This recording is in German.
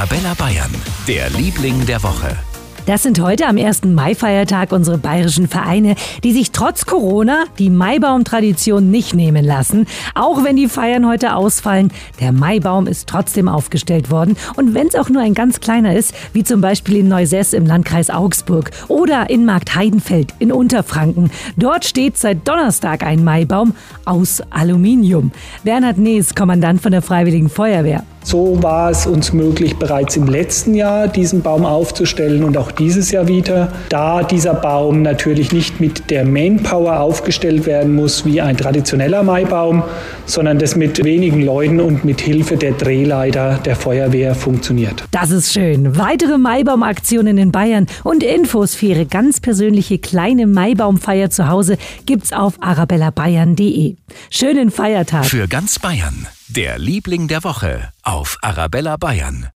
Arabella Bayern, der Liebling der Woche. Das sind heute am ersten Mai-Feiertag unsere bayerischen Vereine, die sich trotz Corona die Maibaum-Tradition nicht nehmen lassen. Auch wenn die Feiern heute ausfallen, der Maibaum ist trotzdem aufgestellt worden. Und wenn es auch nur ein ganz kleiner ist, wie zum Beispiel in Neusess im Landkreis Augsburg oder in Markt Heidenfeld in Unterfranken. Dort steht seit Donnerstag ein Maibaum aus Aluminium. Bernhard Nees, Kommandant von der Freiwilligen Feuerwehr. So war es uns möglich, bereits im letzten Jahr diesen Baum aufzustellen und auch dieses Jahr wieder, da dieser Baum natürlich nicht mit der Manpower aufgestellt werden muss wie ein traditioneller Maibaum, sondern das mit wenigen Leuten und mit Hilfe der Drehleiter der Feuerwehr funktioniert. Das ist schön. Weitere Maibaumaktionen in Bayern und Infos für Ihre ganz persönliche kleine Maibaumfeier zu Hause gibt's auf arabellabayern.de. Schönen Feiertag. Für ganz Bayern, der Liebling der Woche auf Arabella Bayern.